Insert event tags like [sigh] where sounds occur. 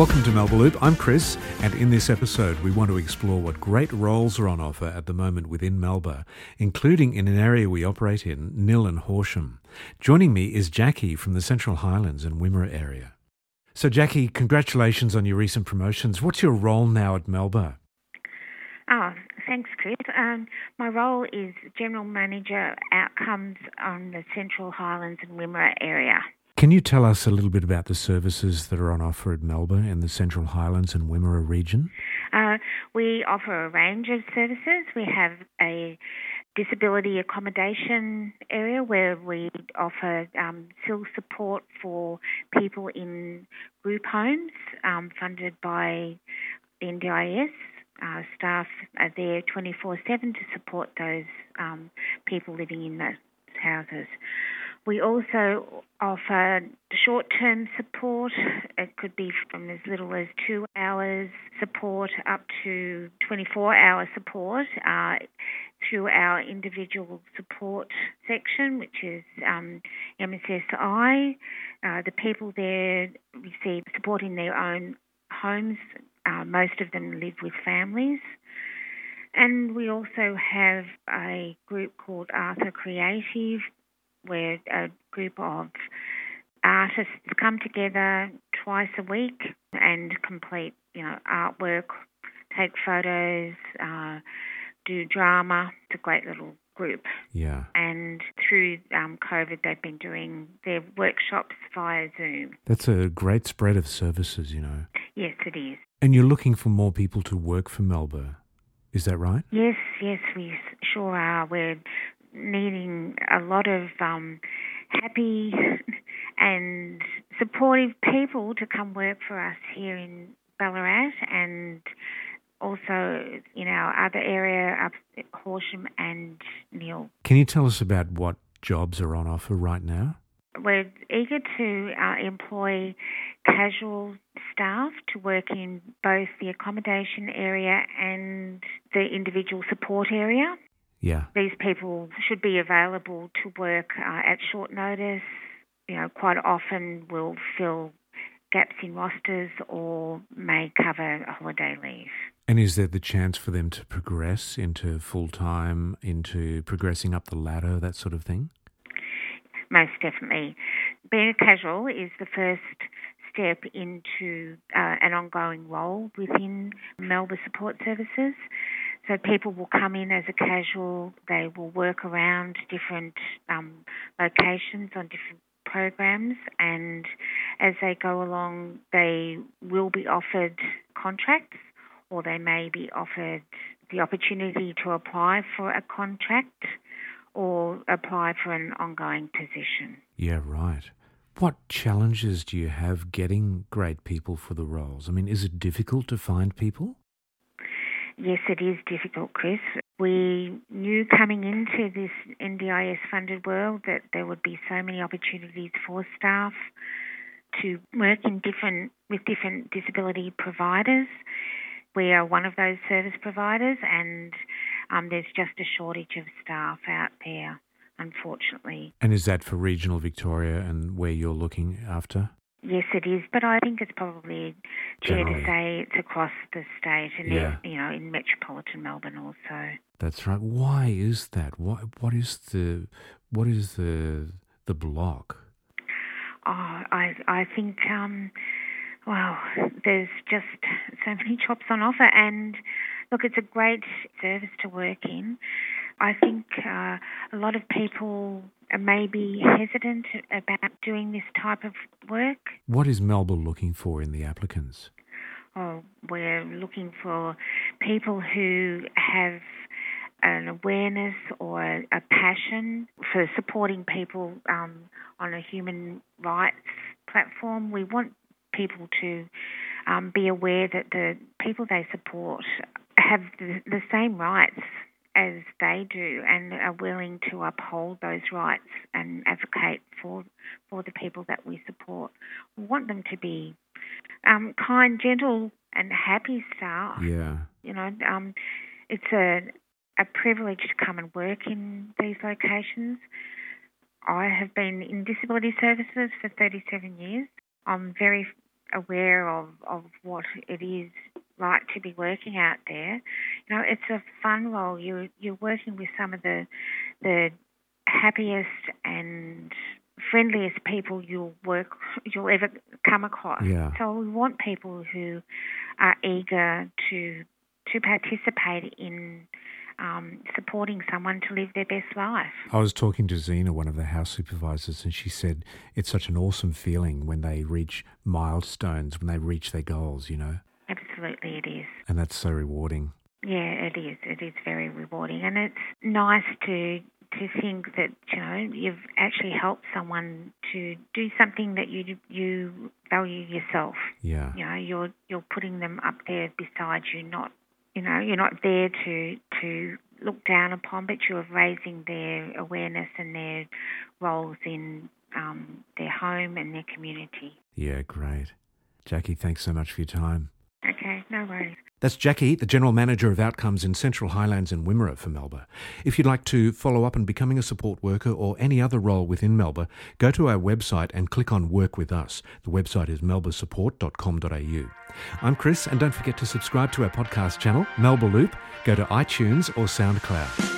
Welcome to Melba Loop. I'm Chris, and in this episode, we want to explore what great roles are on offer at the moment within Melba, including in an area we operate in, Nhill and Horsham. Joining me is Jackie from the Central Highlands and Wimmera area. So, Jackie, congratulations on your recent promotions. What's your role now at Melba? Oh, thanks, Chris. Um, my role is General Manager Outcomes on the Central Highlands and Wimmera area. Can you tell us a little bit about the services that are on offer at Melba in the Central Highlands and Wimmera region? Uh, we offer a range of services. We have a disability accommodation area where we offer um, SIL support for people in group homes um, funded by the NDIS. Uh, staff are there 24 7 to support those um, people living in those houses. We also offer short term support. It could be from as little as two hours support up to 24 hour support uh, through our individual support section, which is um, MSSI. Uh, the people there receive support in their own homes. Uh, most of them live with families. And we also have a group called Arthur Creative, where a group of artists come together twice a week and complete, you know, artwork, take photos, uh, do drama. It's a great little group. Yeah. And through um, COVID, they've been doing their workshops via Zoom. That's a great spread of services, you know. Yes, it is. And you're looking for more people to work for Melba. Is that right? Yes, yes, we sure are. We're needing a lot of um, happy [laughs] and supportive people to come work for us here in Ballarat and also in our other area up at Horsham and Nhill. Can you tell us about what jobs are on offer right now? We're eager to uh, employ casual staff to work in both the accommodation area and the individual support area. Yeah. These people should be available to work uh, at short notice. You know, quite often will fill gaps in rosters or may cover a holiday leave. And is there the chance for them to progress into full time, into progressing up the ladder, that sort of thing? Most definitely. Being a casual is the first step into uh, an ongoing role within Melba Support Services. So people will come in as a casual, they will work around different um, locations on different programs, and as they go along, they will be offered contracts or they may be offered the opportunity to apply for a contract or apply for an ongoing position. Yeah, right. What challenges do you have getting great people for the roles? I mean, is it difficult to find people? Yes, it is difficult, Chris. We knew coming into this NDIS funded world that there would be so many opportunities for staff to work in different with different disability providers. We are one of those service providers, and um, there's just a shortage of staff out there, unfortunately. And is that for regional Victoria and where you're looking after? Yes, it is, but I think it's probably fair to say it's across the state and Yeah. you know in metropolitan Melbourne also. That's right. Why is that? What what is the what is the the block? Oh, I I think um, well, there's just so many jobs on offer, and look, it's a great service to work in. I think uh, a lot of people may be hesitant about doing this type of work. What is Melba looking for in the applicants? Oh, we're looking for people who have an awareness or a passion for supporting people um, on a human rights platform. We want people to um, be aware that the people they support have the, the same rights as they do and are willing to uphold those rights and advocate for for the people that we support. We want them to be um, kind, gentle, and happy staff. Yeah. You know, um, it's a a privilege to come and work in these locations. I have been in disability services for 37 years. I'm very aware of, of what it is like to be working out there. You know, it's a fun role. You you're working with some of the the happiest and friendliest people you'll work you'll ever come across. Yeah. So we want people who are eager to to participate in um, supporting someone to live their best life. I was talking to Zena, one of the house supervisors, and she said it's such an awesome feeling when they reach milestones, when they reach their goals, you know? Absolutely, it is. And that's so rewarding. Yeah, it is. It is very rewarding, and it's nice to to think that you know you've actually helped someone to do something that you you value yourself. Yeah. You know, you're you're putting them up there beside you, not you know, you're not there to to look down upon, but you're raising their awareness and their roles in um, their home and their community. Yeah, great. Jackie, thanks so much for your time. No worries. That's Jackie, the General Manager of Outcomes in Central Highlands and Wimmera for Melba. If you'd like to follow up on becoming a support worker or any other role within Melba, go to our website and click on Work With Us. The website is melbasupport.com.au. I'm Chris, and don't forget to subscribe to our podcast channel, Melba Loop. Go to iTunes or SoundCloud.